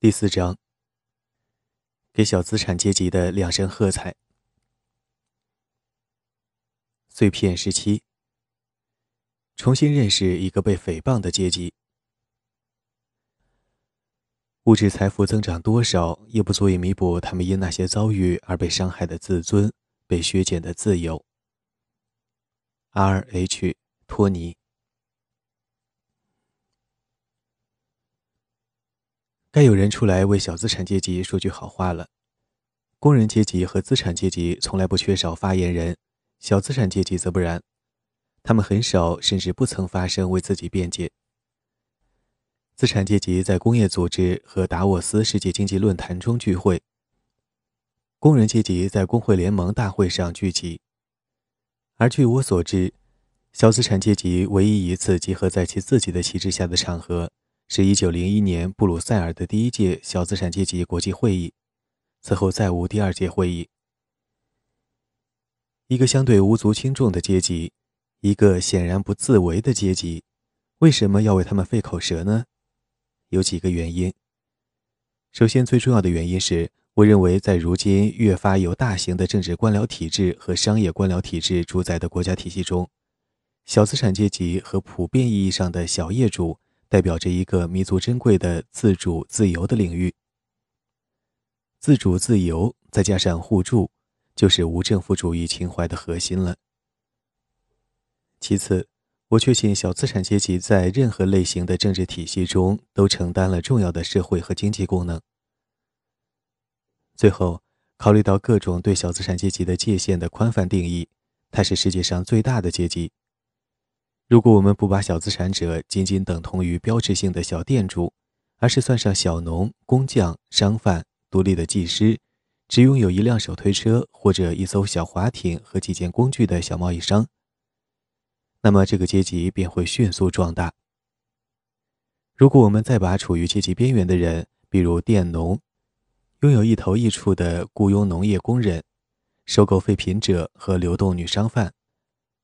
第四章，给小资产阶级的两声喝彩。碎片时期，重新认识一个被诽谤的阶级。物质财富增长多少，也不足以弥补他们因那些遭遇而被伤害的自尊、被削减的自由。R.H. 托尼。该有人出来为小资产阶级说句好话了。工人阶级和资产阶级从来不缺少发言人，小资产阶级则不然。他们很少，甚至不曾发声为自己辩解。资产阶级在工业组织和达沃斯世界经济论坛中聚会，工人阶级在工会联盟大会上聚集。而据我所知，小资产阶级唯一一次集合在其自己的旗帜下的场合。是一九零一年布鲁塞尔的第一届小资产阶级国际会议，此后再无第二届会议。一个相对无足轻重的阶级，一个显然不自为的阶级，为什么要为他们费口舌呢？有几个原因。首先，最重要的原因是，我认为在如今越发由大型的政治官僚体制和商业官僚体制主宰的国家体系中，小资产阶级和普遍意义上的小业主。代表着一个弥足珍贵的自主自由的领域。自主自由再加上互助，就是无政府主义情怀的核心了。其次，我确信小资产阶级在任何类型的政治体系中都承担了重要的社会和经济功能。最后，考虑到各种对小资产阶级的界限的宽泛定义，它是世界上最大的阶级。如果我们不把小资产者仅仅等同于标志性的小店主，而是算上小农、工匠、商贩、独立的技师，只拥有一辆手推车或者一艘小划艇和几件工具的小贸易商，那么这个阶级便会迅速壮大。如果我们再把处于阶级边缘的人，比如佃农、拥有一头一处的雇佣农业工人、收购废品者和流动女商贩，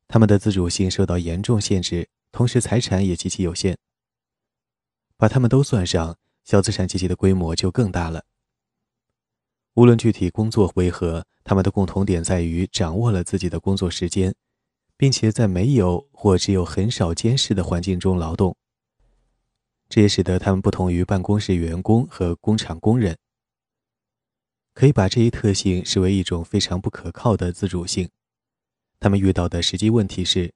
他们的自主性受到严重限制，同时财产也极其有限。把他们都算上，小资产阶级的规模就更大了。无论具体工作为何，他们的共同点在于掌握了自己的工作时间，并且在没有或只有很少监视的环境中劳动。这也使得他们不同于办公室员工和工厂工人。可以把这一特性视为一种非常不可靠的自主性。他们遇到的实际问题是，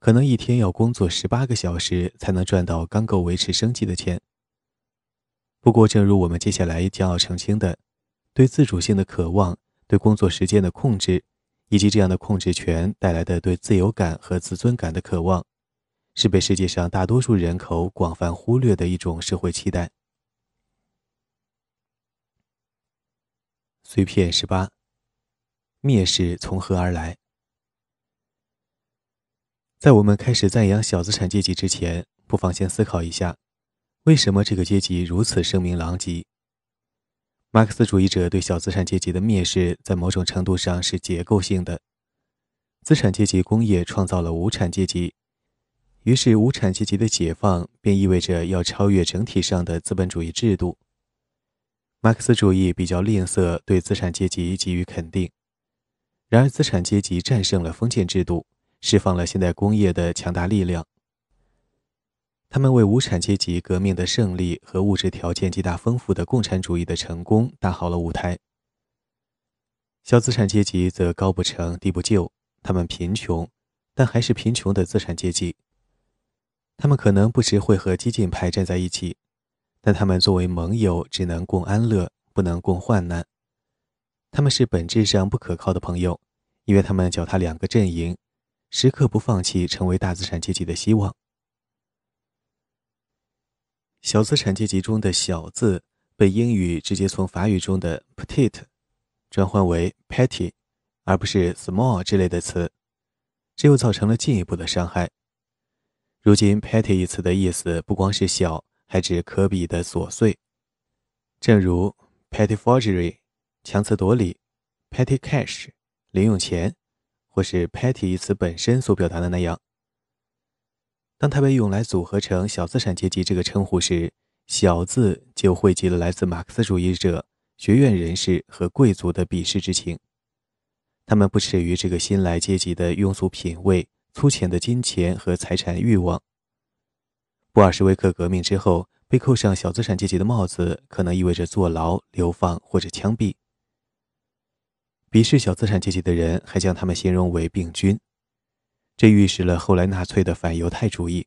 可能一天要工作十八个小时才能赚到刚够维持生计的钱。不过，正如我们接下来将要澄清的，对自主性的渴望、对工作时间的控制，以及这样的控制权带来的对自由感和自尊感的渴望，是被世界上大多数人口广泛忽略的一种社会期待。碎片十八，蔑视从何而来？在我们开始赞扬小资产阶级之前，不妨先思考一下，为什么这个阶级如此声名狼藉？马克思主义者对小资产阶级的蔑视，在某种程度上是结构性的。资产阶级工业创造了无产阶级，于是无产阶级的解放便意味着要超越整体上的资本主义制度。马克思主义比较吝啬对资产阶级给予肯定，然而资产阶级战胜了封建制度。释放了现代工业的强大力量。他们为无产阶级革命的胜利和物质条件极大丰富的共产主义的成功搭好了舞台。小资产阶级则高不成低不就，他们贫穷，但还是贫穷的资产阶级。他们可能不时会和激进派站在一起，但他们作为盟友只能共安乐，不能共患难。他们是本质上不可靠的朋友，因为他们脚踏两个阵营。时刻不放弃成为大资产阶级的希望。小资产阶级中的“小”字被英语直接从法语中的 “petite” 转换为 “petty”，而不是 “small” 之类的词，这又造成了进一步的伤害。如今 “petty” 一词的意思不光是小，还指可比的琐碎，正如 “petty forgery” 强词夺理，“petty cash” 零用钱。或是 “petty” 一词本身所表达的那样，当它被用来组合成小资产阶级这个称呼时，小”字就汇集了来自马克思主义者、学院人士和贵族的鄙视之情。他们不耻于这个新来阶级的庸俗品味、粗浅的金钱和财产欲望。布尔什维克革命之后，被扣上小资产阶级的帽子，可能意味着坐牢、流放或者枪毙。鄙视小资产阶级的人还将他们形容为病菌，这预示了后来纳粹的反犹太主义。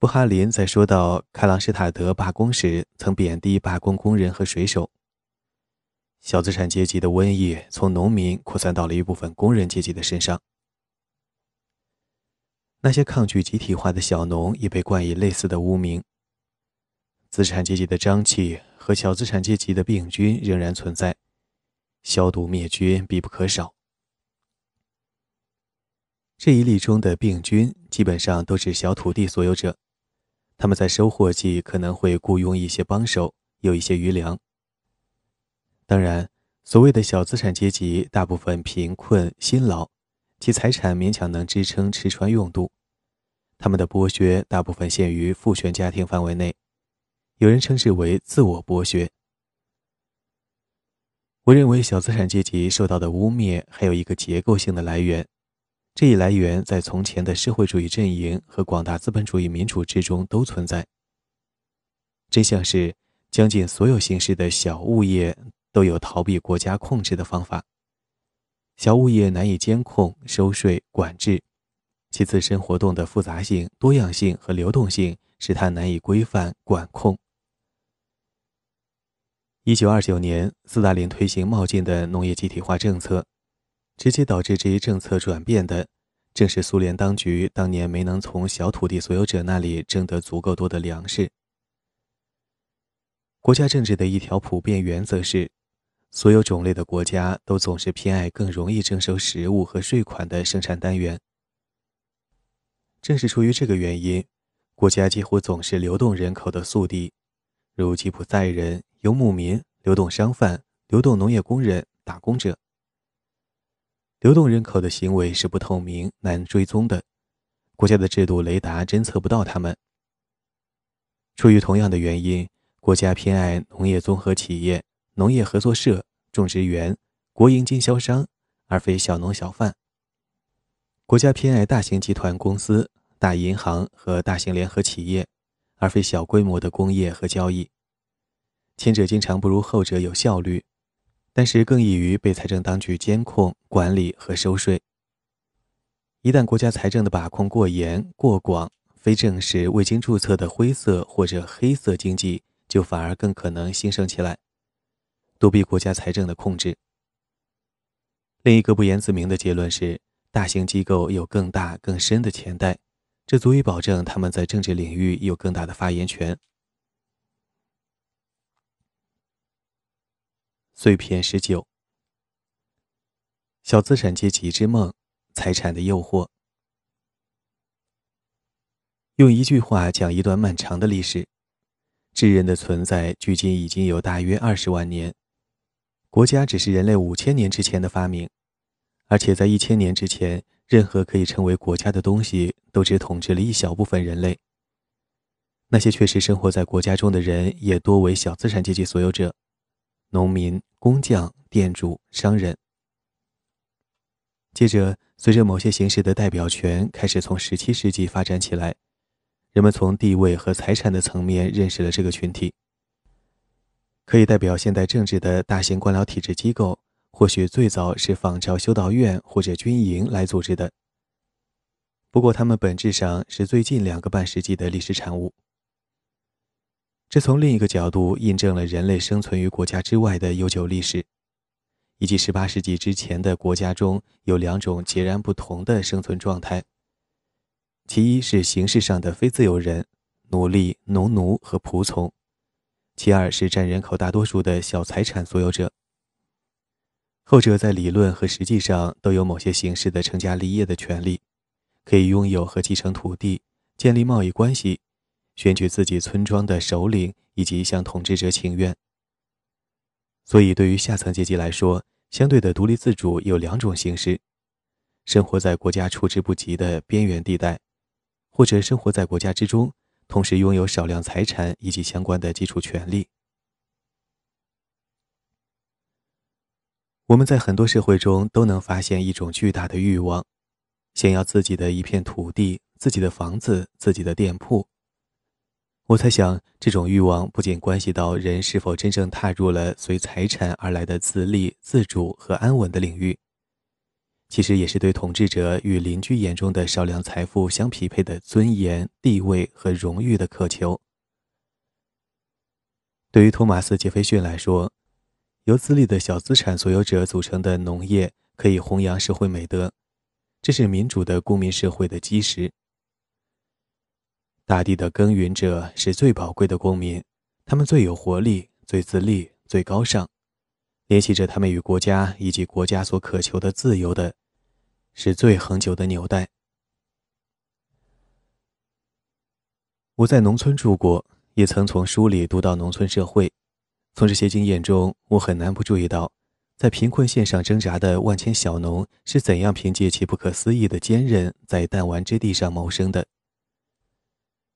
布哈林在说到开朗施塔德罢工时，曾贬低罢工工人和水手。小资产阶级的瘟疫从农民扩散到了一部分工人阶级的身上。那些抗拒集体化的小农也被冠以类似的污名。资产阶级的瘴气和小资产阶级的病菌仍然存在，消毒灭菌必不可少。这一例中的病菌基本上都是小土地所有者，他们在收获季可能会雇佣一些帮手，有一些余粮。当然，所谓的小资产阶级大部分贫困辛劳，其财产勉强能支撑吃穿用度。他们的剥削大部分限于父权家庭范围内，有人称之为自我剥削。我认为小资产阶级受到的污蔑还有一个结构性的来源，这一来源在从前的社会主义阵营和广大资本主义民主之中都存在。真相是，将近所有形式的小物业。都有逃避国家控制的方法。小物业难以监控、收税、管制，其自身活动的复杂性、多样性和流动性使它难以规范管控。一九二九年，斯大林推行冒进的农业集体化政策，直接导致这一政策转变的，正是苏联当局当年没能从小土地所有者那里征得足够多的粮食。国家政治的一条普遍原则是。所有种类的国家都总是偏爱更容易征收食物和税款的生产单元。正是出于这个原因，国家几乎总是流动人口的宿地，如吉普赛人、游牧民、流动商贩、流动农业工人、打工者。流动人口的行为是不透明、难追踪的，国家的制度雷达侦测不到他们。出于同样的原因，国家偏爱农业综合企业。农业合作社、种植园、国营经销商，而非小农小贩。国家偏爱大型集团公司、大银行和大型联合企业，而非小规模的工业和交易。前者经常不如后者有效率，但是更易于被财政当局监控、管理和收税。一旦国家财政的把控过严、过广，非正式、未经注册的灰色或者黑色经济就反而更可能兴盛起来。躲避国家财政的控制。另一个不言自明的结论是，大型机构有更大、更深的钱袋，这足以保证他们在政治领域有更大的发言权。碎片十九：小资产阶级之梦，财产的诱惑。用一句话讲一段漫长的历史：智人的存在距今已经有大约二十万年。国家只是人类五千年之前的发明，而且在一千年之前，任何可以称为国家的东西都只统治了一小部分人类。那些确实生活在国家中的人也多为小资产阶级所有者：农民、工匠、店主、商人。接着，随着某些形式的代表权开始从十七世纪发展起来，人们从地位和财产的层面认识了这个群体。可以代表现代政治的大型官僚体制机构，或许最早是仿照修道院或者军营来组织的。不过，它们本质上是最近两个半世纪的历史产物。这从另一个角度印证了人类生存于国家之外的悠久历史，以及18世纪之前的国家中有两种截然不同的生存状态：其一是形式上的非自由人，奴隶、农奴和仆从。其二是占人口大多数的小财产所有者，后者在理论和实际上都有某些形式的成家立业的权利，可以拥有和继承土地，建立贸易关系，选举自己村庄的首领，以及向统治者请愿。所以，对于下层阶级来说，相对的独立自主有两种形式：生活在国家处置不及的边缘地带，或者生活在国家之中。同时拥有少量财产以及相关的基础权利。我们在很多社会中都能发现一种巨大的欲望，想要自己的一片土地、自己的房子、自己的店铺。我猜想，这种欲望不仅关系到人是否真正踏入了随财产而来的自立、自主和安稳的领域，其实也是对统治者与邻居眼中的少量财富相匹配的尊严、地位和荣誉的渴求。对于托马斯·杰斐逊来说，由自立的小资产所有者组成的农业可以弘扬社会美德，这是民主的公民社会的基石。大地的耕耘者是最宝贵的公民，他们最有活力、最自立、最高尚，联系着他们与国家以及国家所渴求的自由的，是最恒久的纽带。我在农村住过，也曾从书里读到农村社会。从这些经验中，我很难不注意到，在贫困线上挣扎的万千小农是怎样凭借其不可思议的坚韧，在弹丸之地上谋生的。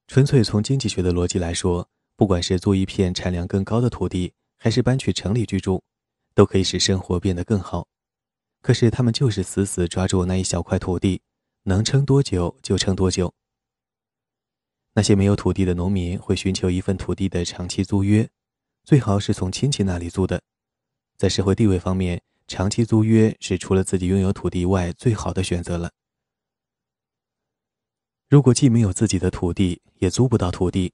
纯粹从经济学的逻辑来说，不管是租一片产量更高的土地，还是搬去城里居住，都可以使生活变得更好。可是他们就是死死抓住那一小块土地，能撑多久就撑多久。那些没有土地的农民会寻求一份土地的长期租约。最好是从亲戚那里租的，在社会地位方面，长期租约是除了自己拥有土地外最好的选择了。如果既没有自己的土地，也租不到土地，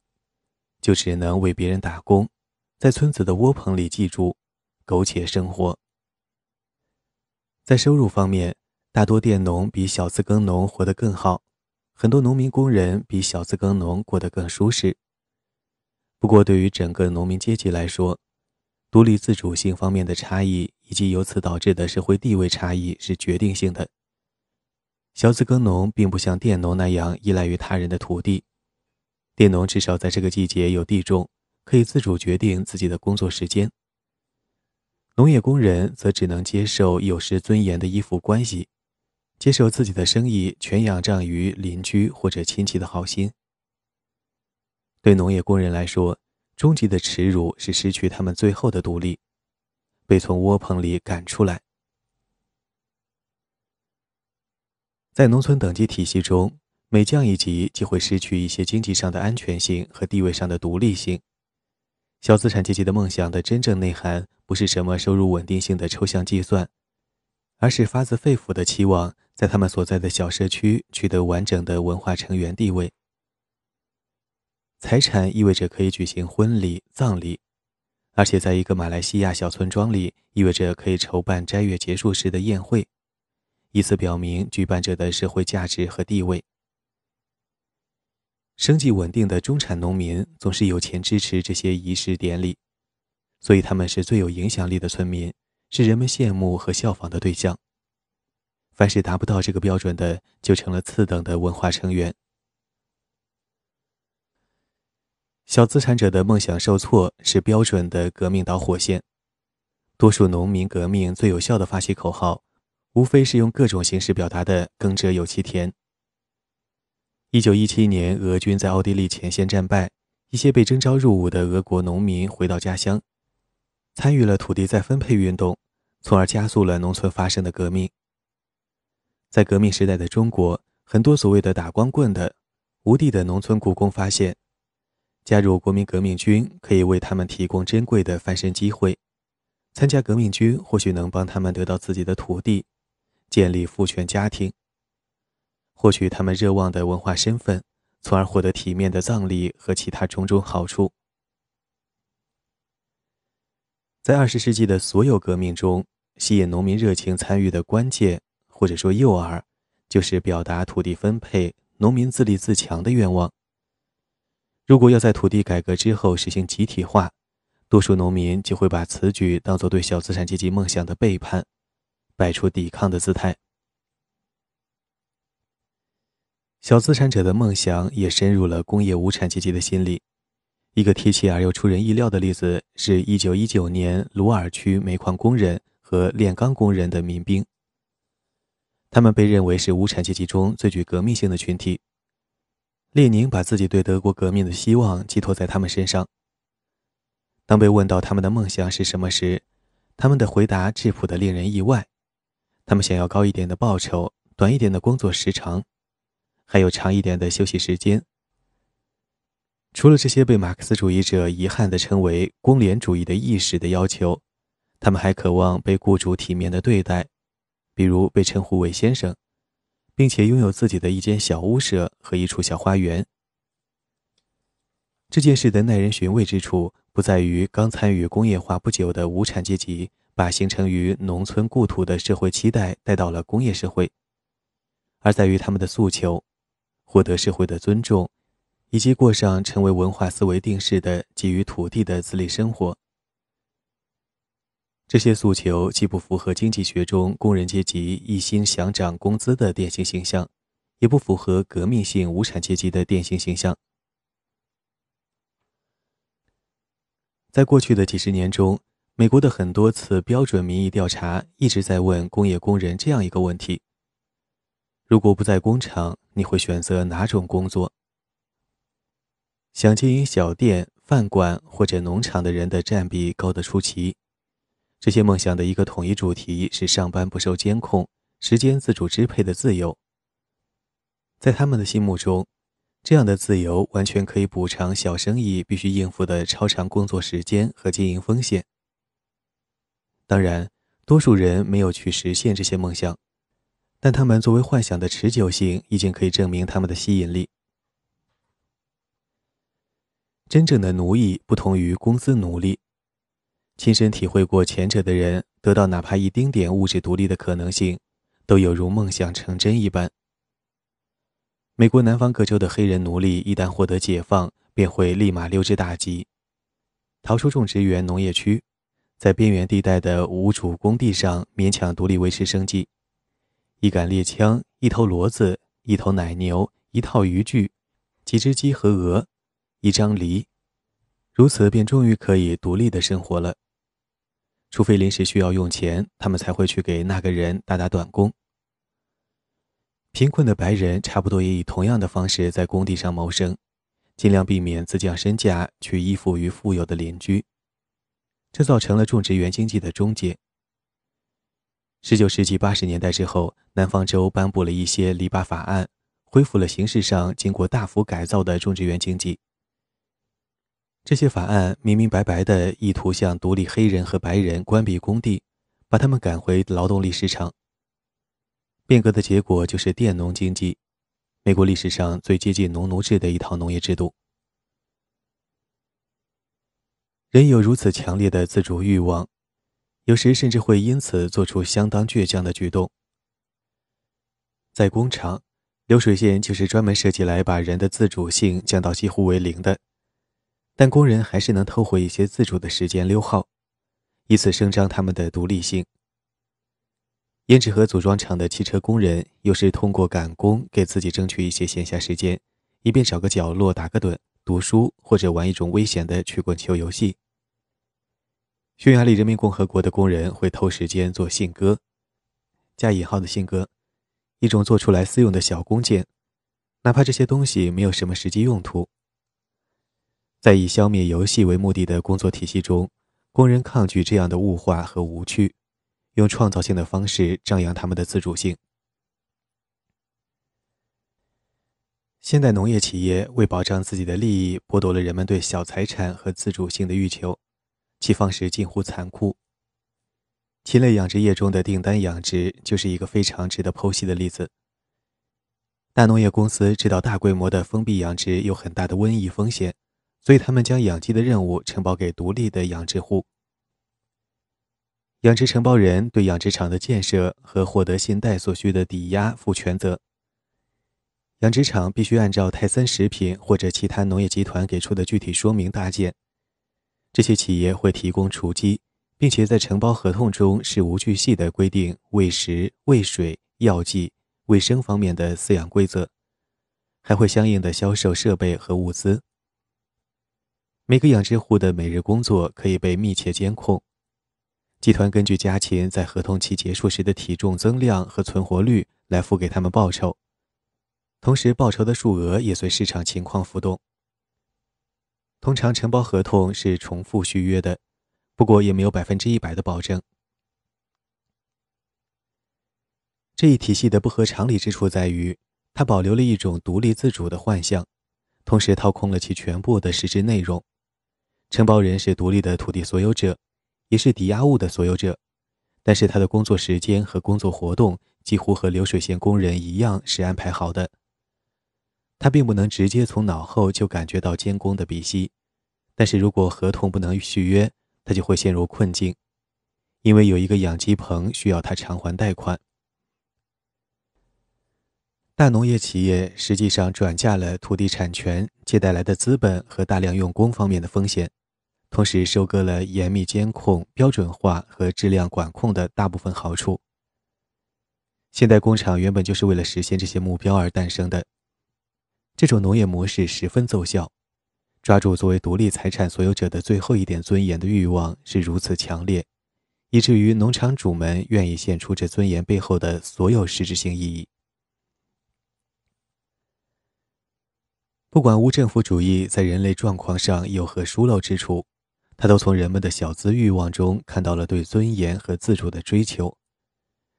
就只能为别人打工，在村子的窝棚里寄住，苟且生活。在收入方面，大多佃农比小资耕农活得更好，很多农民工人比小资耕农过得更舒适。不过，对于整个农民阶级来说，独立自主性方面的差异以及由此导致的社会地位差异是决定性的。小资耕农并不像佃农那样依赖于他人的土地，佃农至少在这个季节有地种，可以自主决定自己的工作时间。农业工人则只能接受有失尊严的依附关系，接受自己的生意全仰仗于邻居或者亲戚的好心。对农业工人来说，终极的耻辱是失去他们最后的独立，被从窝棚里赶出来。在农村等级体系中，每降一级就会失去一些经济上的安全性和地位上的独立性。小资产阶级的梦想的真正内涵，不是什么收入稳定性的抽象计算，而是发自肺腑的期望在他们所在的小社区取得完整的文化成员地位。财产意味着可以举行婚礼、葬礼，而且在一个马来西亚小村庄里，意味着可以筹办斋月结束时的宴会，以此表明举办者的社会价值和地位。生计稳定的中产农民总是有钱支持这些仪式典礼，所以他们是最有影响力的村民，是人们羡慕和效仿的对象。凡是达不到这个标准的，就成了次等的文化成员。小资产者的梦想受挫是标准的革命导火线。多数农民革命最有效的发起口号，无非是用各种形式表达的“耕者有其田”。一九一七年，俄军在奥地利前线战败，一些被征召入伍的俄国农民回到家乡，参与了土地再分配运动，从而加速了农村发生的革命。在革命时代的中国，很多所谓的打光棍的无地的农村雇工发现。加入国民革命军可以为他们提供珍贵的翻身机会，参加革命军或许能帮他们得到自己的土地，建立父权家庭，获取他们热望的文化身份，从而获得体面的葬礼和其他种种好处。在二十世纪的所有革命中，吸引农民热情参与的关键或者说诱饵，就是表达土地分配、农民自立自强的愿望。如果要在土地改革之后实行集体化，多数农民就会把此举当作对小资产阶级梦想的背叛，摆出抵抗的姿态。小资产者的梦想也深入了工业无产阶级的心里。一个贴切而又出人意料的例子是一九一九年鲁尔区煤矿工人和炼钢工人的民兵。他们被认为是无产阶级中最具革命性的群体。列宁把自己对德国革命的希望寄托在他们身上。当被问到他们的梦想是什么时，他们的回答质朴的令人意外：他们想要高一点的报酬、短一点的工作时长，还有长一点的休息时间。除了这些被马克思主义者遗憾地称为“工联主义”的意识的要求，他们还渴望被雇主体面的对待，比如被称呼为先生。并且拥有自己的一间小屋舍和一处小花园。这件事的耐人寻味之处，不在于刚参与工业化不久的无产阶级把形成于农村故土的社会期待带到了工业社会，而在于他们的诉求：获得社会的尊重，以及过上成为文化思维定式的基于土地的自立生活。这些诉求既不符合经济学中工人阶级一心想涨工资的典型形象，也不符合革命性无产阶级的典型形象。在过去的几十年中，美国的很多次标准民意调查一直在问工业工人这样一个问题：如果不在工厂，你会选择哪种工作？想经营小店、饭馆或者农场的人的占比高得出奇。这些梦想的一个统一主题是上班不受监控、时间自主支配的自由。在他们的心目中，这样的自由完全可以补偿小生意必须应付的超长工作时间和经营风险。当然，多数人没有去实现这些梦想，但他们作为幻想的持久性已经可以证明他们的吸引力。真正的奴役不同于公司奴隶。亲身体会过前者的人，得到哪怕一丁点物质独立的可能性，都有如梦想成真一般。美国南方各州的黑人奴隶一旦获得解放，便会立马溜之大吉，逃出种植园农业区，在边缘地带的无主工地上勉强独立维持生计。一杆猎枪、一头骡子、一头奶牛、一套渔具、几只鸡和鹅、一张犁，如此便终于可以独立的生活了。除非临时需要用钱，他们才会去给那个人打打短工。贫困的白人差不多也以同样的方式在工地上谋生，尽量避免自降身价去依附于富有的邻居，这造成了种植园经济的终结。十九世纪八十年代之后，南方州颁布了一些篱笆法案，恢复了形式上经过大幅改造的种植园经济。这些法案明明白白的意图向独立黑人和白人关闭工地，把他们赶回劳动力市场。变革的结果就是佃农经济，美国历史上最接近农奴制的一套农业制度。人有如此强烈的自主欲望，有时甚至会因此做出相当倔强的举动。在工厂，流水线就是专门设计来把人的自主性降到几乎为零的。但工人还是能偷回一些自主的时间溜号，以此声张他们的独立性。胭脂河组装厂的汽车工人又是通过赶工给自己争取一些闲暇时间，以便找个角落打个盹、读书或者玩一种危险的曲棍球游戏。匈牙利人民共和国的工人会偷时间做信鸽（加引号的信鸽），一种做出来私用的小弓箭，哪怕这些东西没有什么实际用途。在以消灭游戏为目的的工作体系中，工人抗拒这样的物化和无趣，用创造性的方式张扬他们的自主性。现代农业企业为保障自己的利益，剥夺了人们对小财产和自主性的欲求，西方式近乎残酷。禽类养殖业中的订单养殖就是一个非常值得剖析的例子。大农业公司知道大规模的封闭养殖有很大的瘟疫风险。所以，他们将养鸡的任务承包给独立的养殖户。养殖承包人对养殖场的建设和获得信贷所需的抵押负全责。养殖场必须按照泰森食品或者其他农业集团给出的具体说明搭建。这些企业会提供雏鸡，并且在承包合同中事无巨细地规定喂食、喂水、药剂、卫生方面的饲养规则，还会相应的销售设备和物资。每个养殖户的每日工作可以被密切监控，集团根据家禽在合同期结束时的体重增量和存活率来付给他们报酬。同时报酬的数额也随市场情况浮动。通常承包合同是重复续约的，不过也没有百分之一百的保证。这一体系的不合常理之处在于，它保留了一种独立自主的幻象，同时掏空了其全部的实质内容。承包人是独立的土地所有者，也是抵押物的所有者，但是他的工作时间和工作活动几乎和流水线工人一样是安排好的。他并不能直接从脑后就感觉到监工的鼻息，但是如果合同不能续约，他就会陷入困境，因为有一个养鸡棚需要他偿还贷款。大农业企业实际上转嫁了土地产权借带来的资本和大量用工方面的风险，同时收割了严密监控、标准化和质量管控的大部分好处。现代工厂原本就是为了实现这些目标而诞生的。这种农业模式十分奏效，抓住作为独立财产所有者的最后一点尊严的欲望是如此强烈，以至于农场主们愿意献出这尊严背后的所有实质性意义。不管无政府主义在人类状况上有何疏漏之处，他都从人们的小资欲望中看到了对尊严和自主的追求，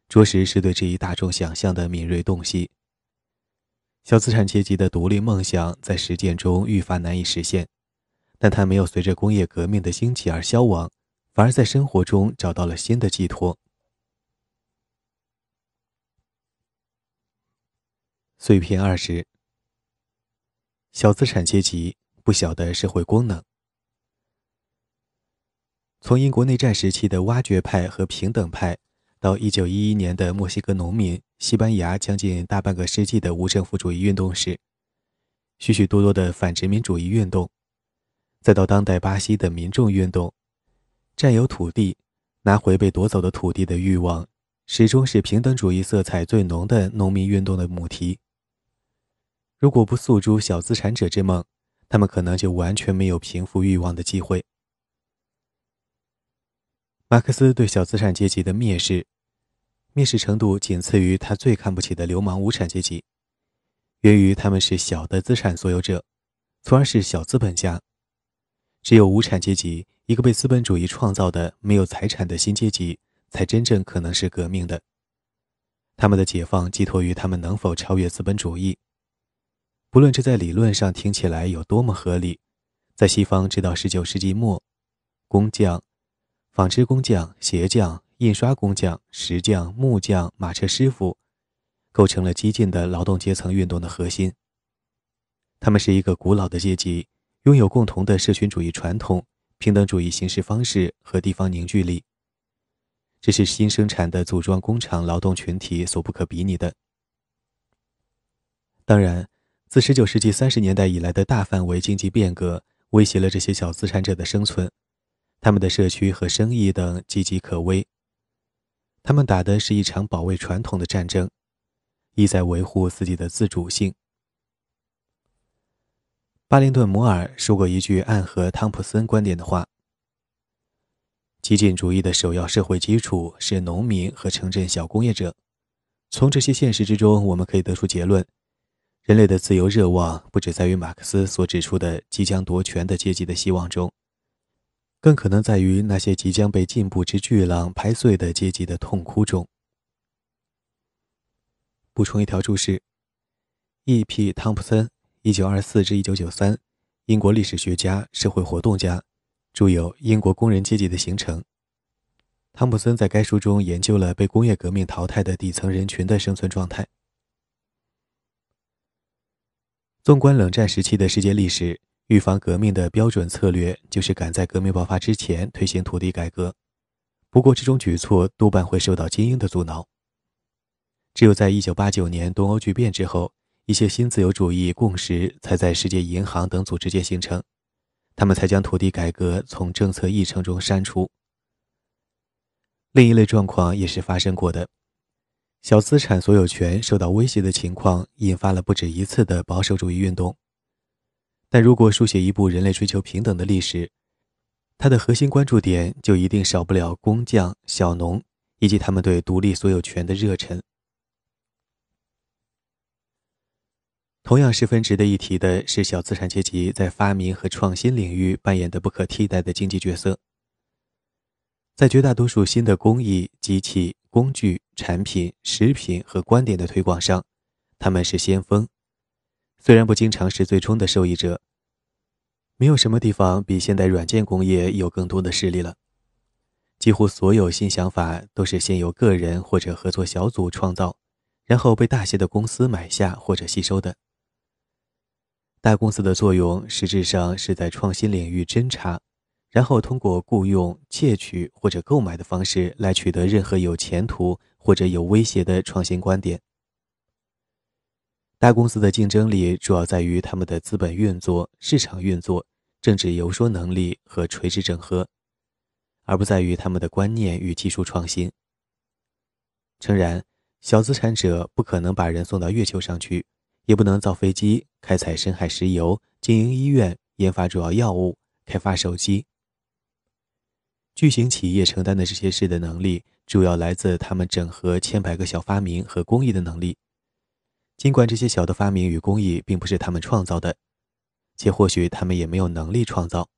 着实是对这一大众想象的敏锐洞悉。小资产阶级的独立梦想在实践中愈发难以实现，但它没有随着工业革命的兴起而消亡，反而在生活中找到了新的寄托。碎片二十。小资产阶级不晓得社会功能。从英国内战时期的挖掘派和平等派，到一九一一年的墨西哥农民、西班牙将近大半个世纪的无政府主义运动史，许许多多的反殖民主义运动，再到当代巴西的民众运动，占有土地、拿回被夺走的土地的欲望，始终是平等主义色彩最浓的农民运动的母题。如果不诉诸小资产者之梦，他们可能就完全没有平复欲望的机会。马克思对小资产阶级的蔑视，蔑视程度仅次于他最看不起的流氓无产阶级，源于他们是小的资产所有者，从而是小资本家。只有无产阶级，一个被资本主义创造的没有财产的新阶级，才真正可能是革命的。他们的解放寄托于他们能否超越资本主义。不论这在理论上听起来有多么合理，在西方直到十九世纪末，工匠、纺织工匠、鞋匠、印刷工匠、石匠、木匠、马车师傅，构成了激进的劳动阶层运动的核心。他们是一个古老的阶级，拥有共同的社群主义传统、平等主义行事方式和地方凝聚力。这是新生产的组装工厂劳动群体所不可比拟的。当然。自19世纪30年代以来的大范围经济变革威胁了这些小资产者的生存，他们的社区和生意等岌岌可危。他们打的是一场保卫传统的战争，意在维护自己的自主性。巴林顿·摩尔说过一句暗合汤普森观点的话：“激进主义的首要社会基础是农民和城镇小工业者。”从这些现实之中，我们可以得出结论。人类的自由热望不只在于马克思所指出的即将夺权的阶级的希望中，更可能在于那些即将被进步之巨浪拍碎的阶级的痛哭中。补充一条注释：E.P. 汤普森（一九二四至一九九三），英国历史学家、社会活动家，著有《英国工人阶级的形成》。汤普森在该书中研究了被工业革命淘汰的底层人群的生存状态。纵观冷战时期的世界历史，预防革命的标准策略就是赶在革命爆发之前推行土地改革。不过，这种举措多半会受到精英的阻挠。只有在1989年东欧剧变之后，一些新自由主义共识才在世界银行等组织间形成，他们才将土地改革从政策议程中删除。另一类状况也是发生过的。小资产所有权受到威胁的情况，引发了不止一次的保守主义运动。但如果书写一部人类追求平等的历史，它的核心关注点就一定少不了工匠、小农以及他们对独立所有权的热忱。同样十分值得一提的是，小资产阶级在发明和创新领域扮演的不可替代的经济角色。在绝大多数新的工艺、机器、工具、产品、食品和观点的推广上，他们是先锋。虽然不经常是最终的受益者，没有什么地方比现代软件工业有更多的势力了。几乎所有新想法都是先由个人或者合作小组创造，然后被大些的公司买下或者吸收的。大公司的作用实质上是在创新领域侦查，然后通过雇佣、窃取或者购买的方式来取得任何有前途或者有威胁的创新观点。大公司的竞争力主要在于他们的资本运作、市场运作、政治游说能力和垂直整合，而不在于他们的观念与技术创新。诚然，小资产者不可能把人送到月球上去。也不能造飞机、开采深海石油、经营医院、研发主要药物、开发手机。巨型企业承担的这些事的能力，主要来自他们整合千百个小发明和工艺的能力。尽管这些小的发明与工艺并不是他们创造的，且或许他们也没有能力创造。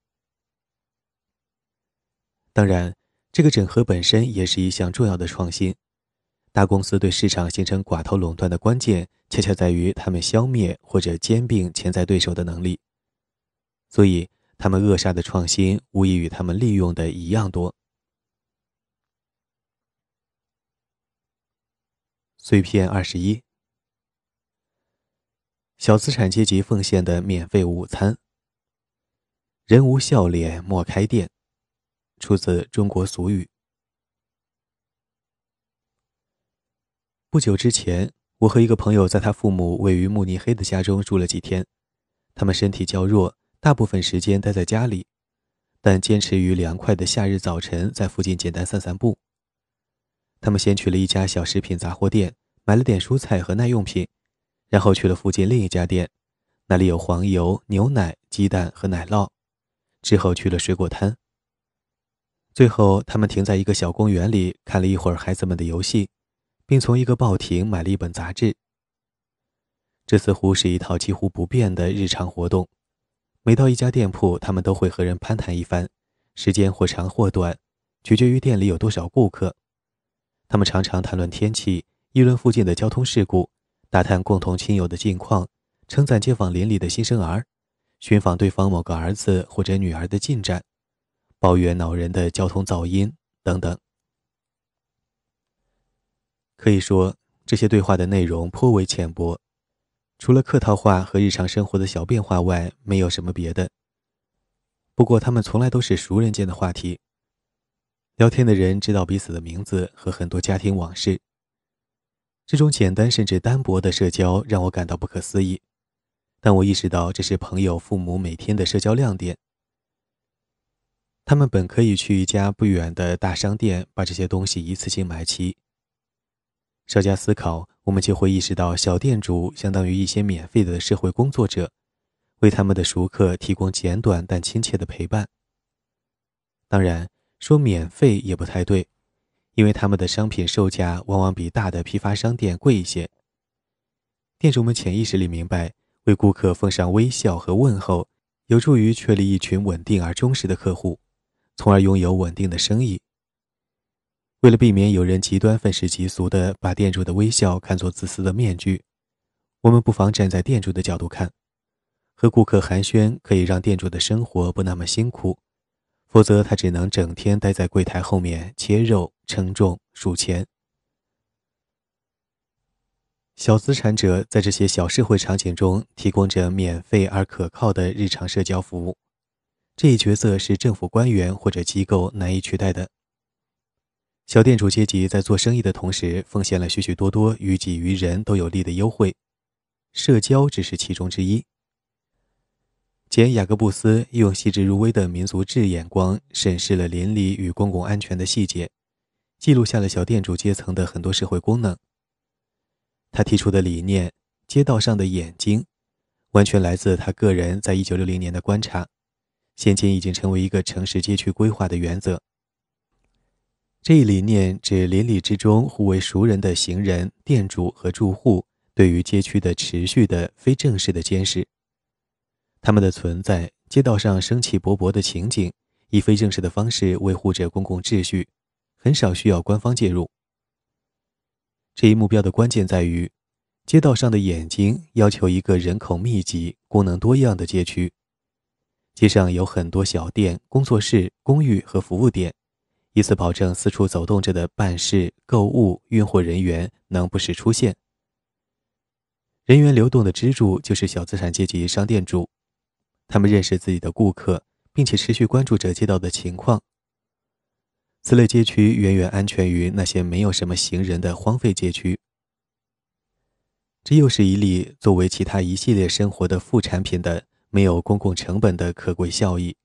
当然，这个整合本身也是一项重要的创新。大公司对市场形成寡头垄断的关键，恰恰在于他们消灭或者兼并潜在对手的能力。所以，他们扼杀的创新无疑与他们利用的一样多。碎片二十一：小资产阶级奉献的免费午餐。人无笑脸莫开店，出自中国俗语。不久之前，我和一个朋友在他父母位于慕尼黑的家中住了几天。他们身体较弱，大部分时间待在家里，但坚持于凉快的夏日早晨在附近简单散散步。他们先去了一家小食品杂货店，买了点蔬菜和耐用品，然后去了附近另一家店，那里有黄油、牛奶、鸡蛋和奶酪。之后去了水果摊。最后，他们停在一个小公园里，看了一会儿孩子们的游戏。并从一个报亭买了一本杂志。这似乎是一套几乎不变的日常活动。每到一家店铺，他们都会和人攀谈一番，时间或长或短，取决于店里有多少顾客。他们常常谈论天气，议论附近的交通事故，打探共同亲友的近况，称赞街坊邻里的新生儿，寻访对方某个儿子或者女儿的进展，抱怨恼人的交通噪音等等。可以说，这些对话的内容颇为浅薄，除了客套话和日常生活的小变化外，没有什么别的。不过，他们从来都是熟人间的话题。聊天的人知道彼此的名字和很多家庭往事。这种简单甚至单薄的社交让我感到不可思议，但我意识到这是朋友父母每天的社交亮点。他们本可以去一家不远的大商店把这些东西一次性买齐。稍加思考，我们就会意识到，小店主相当于一些免费的社会工作者，为他们的熟客提供简短但亲切的陪伴。当然，说免费也不太对，因为他们的商品售价往往比大的批发商店贵一些。店主们潜意识里明白，为顾客奉上微笑和问候，有助于确立一群稳定而忠实的客户，从而拥有稳定的生意。为了避免有人极端愤世嫉俗地把店主的微笑看作自私的面具，我们不妨站在店主的角度看，和顾客寒暄可以让店主的生活不那么辛苦，否则他只能整天待在柜台后面切肉、称重、数钱。小资产者在这些小社会场景中提供着免费而可靠的日常社交服务，这一角色是政府官员或者机构难以取代的。小店主阶级在做生意的同时，奉献了许许多多于己于人都有利的优惠，社交只是其中之一。简·雅各布斯用细致入微的民族志眼光审视了邻里与公共安全的细节，记录下了小店主阶层的很多社会功能。他提出的理念“街道上的眼睛”，完全来自他个人在一九六零年的观察，现今已经成为一个城市街区规划的原则。这一理念指邻里之中互为熟人的行人、店主和住户对于街区的持续的非正式的监视。他们的存在，街道上生气勃勃的情景，以非正式的方式维护着公共秩序，很少需要官方介入。这一目标的关键在于，街道上的眼睛要求一个人口密集、功能多样的街区。街上有很多小店、工作室、公寓和服务点，以此保证四处走动着的办事、购物、运货人员能不时出现。人员流动的支柱就是小资产阶级商店主，他们认识自己的顾客，并且持续关注着街道的情况。此类街区远远安全于那些没有什么行人的荒废街区。这又是一例作为其他一系列生活的副产品的。没有公共成本的可贵效益，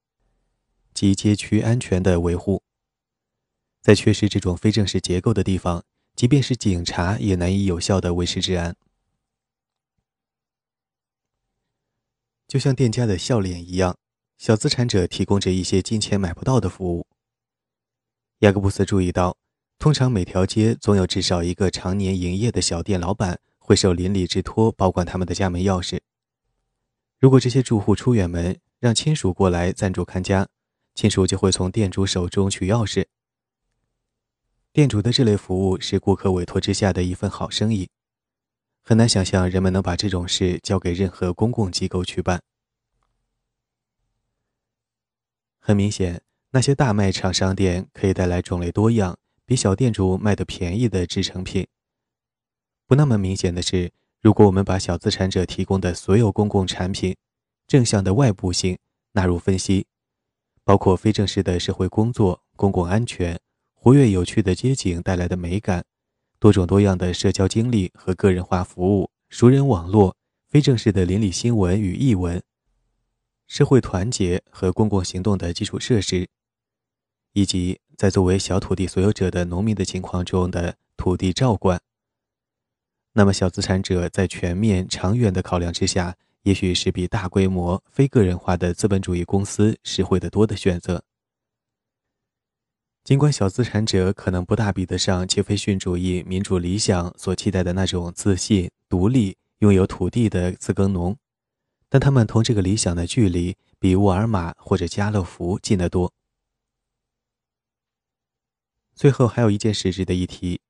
及街区安全的维护。在缺失这种非正式结构的地方，即便是警察也难以有效的维持治安。就像店家的笑脸一样，小资产者提供着一些金钱买不到的服务。雅各布斯注意到，通常每条街总有至少一个常年营业的小店老板会受邻里之托保管他们的家门钥匙。如果这些住户出远门，让亲属过来暂住看家，亲属就会从店主手中取钥匙。店主的这类服务是顾客委托之下的一份好生意，很难想象人们能把这种事交给任何公共机构去办。很明显，那些大卖场商店可以带来种类多样、比小店主卖的便宜的制成品。不那么明显的是。如果我们把小资产者提供的所有公共产品正向的外部性纳入分析，包括非正式的社会工作、公共安全、活跃有趣的街景带来的美感、多种多样的社交经历和个人化服务、熟人网络、非正式的邻里新闻与译文、社会团结和公共行动的基础设施，以及在作为小土地所有者的农民的情况中的土地照管。那么，小资产者在全面、长远的考量之下，也许是比大规模、非个人化的资本主义公司实惠得多的选择。尽管小资产者可能不大比得上杰斐逊主义民主理想所期待的那种自信、独立、拥有土地的自耕农，但他们同这个理想的距离比沃尔玛或者家乐福近得多。最后，还有一件实质的议题。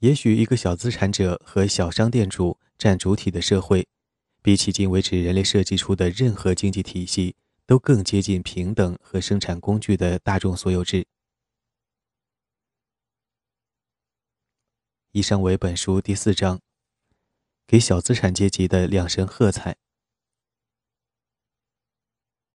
也许一个小资产者和小商店主占主体的社会，比迄今为止人类设计出的任何经济体系都更接近平等和生产工具的大众所有制。以上为本书第四章，给小资产阶级的两声喝彩。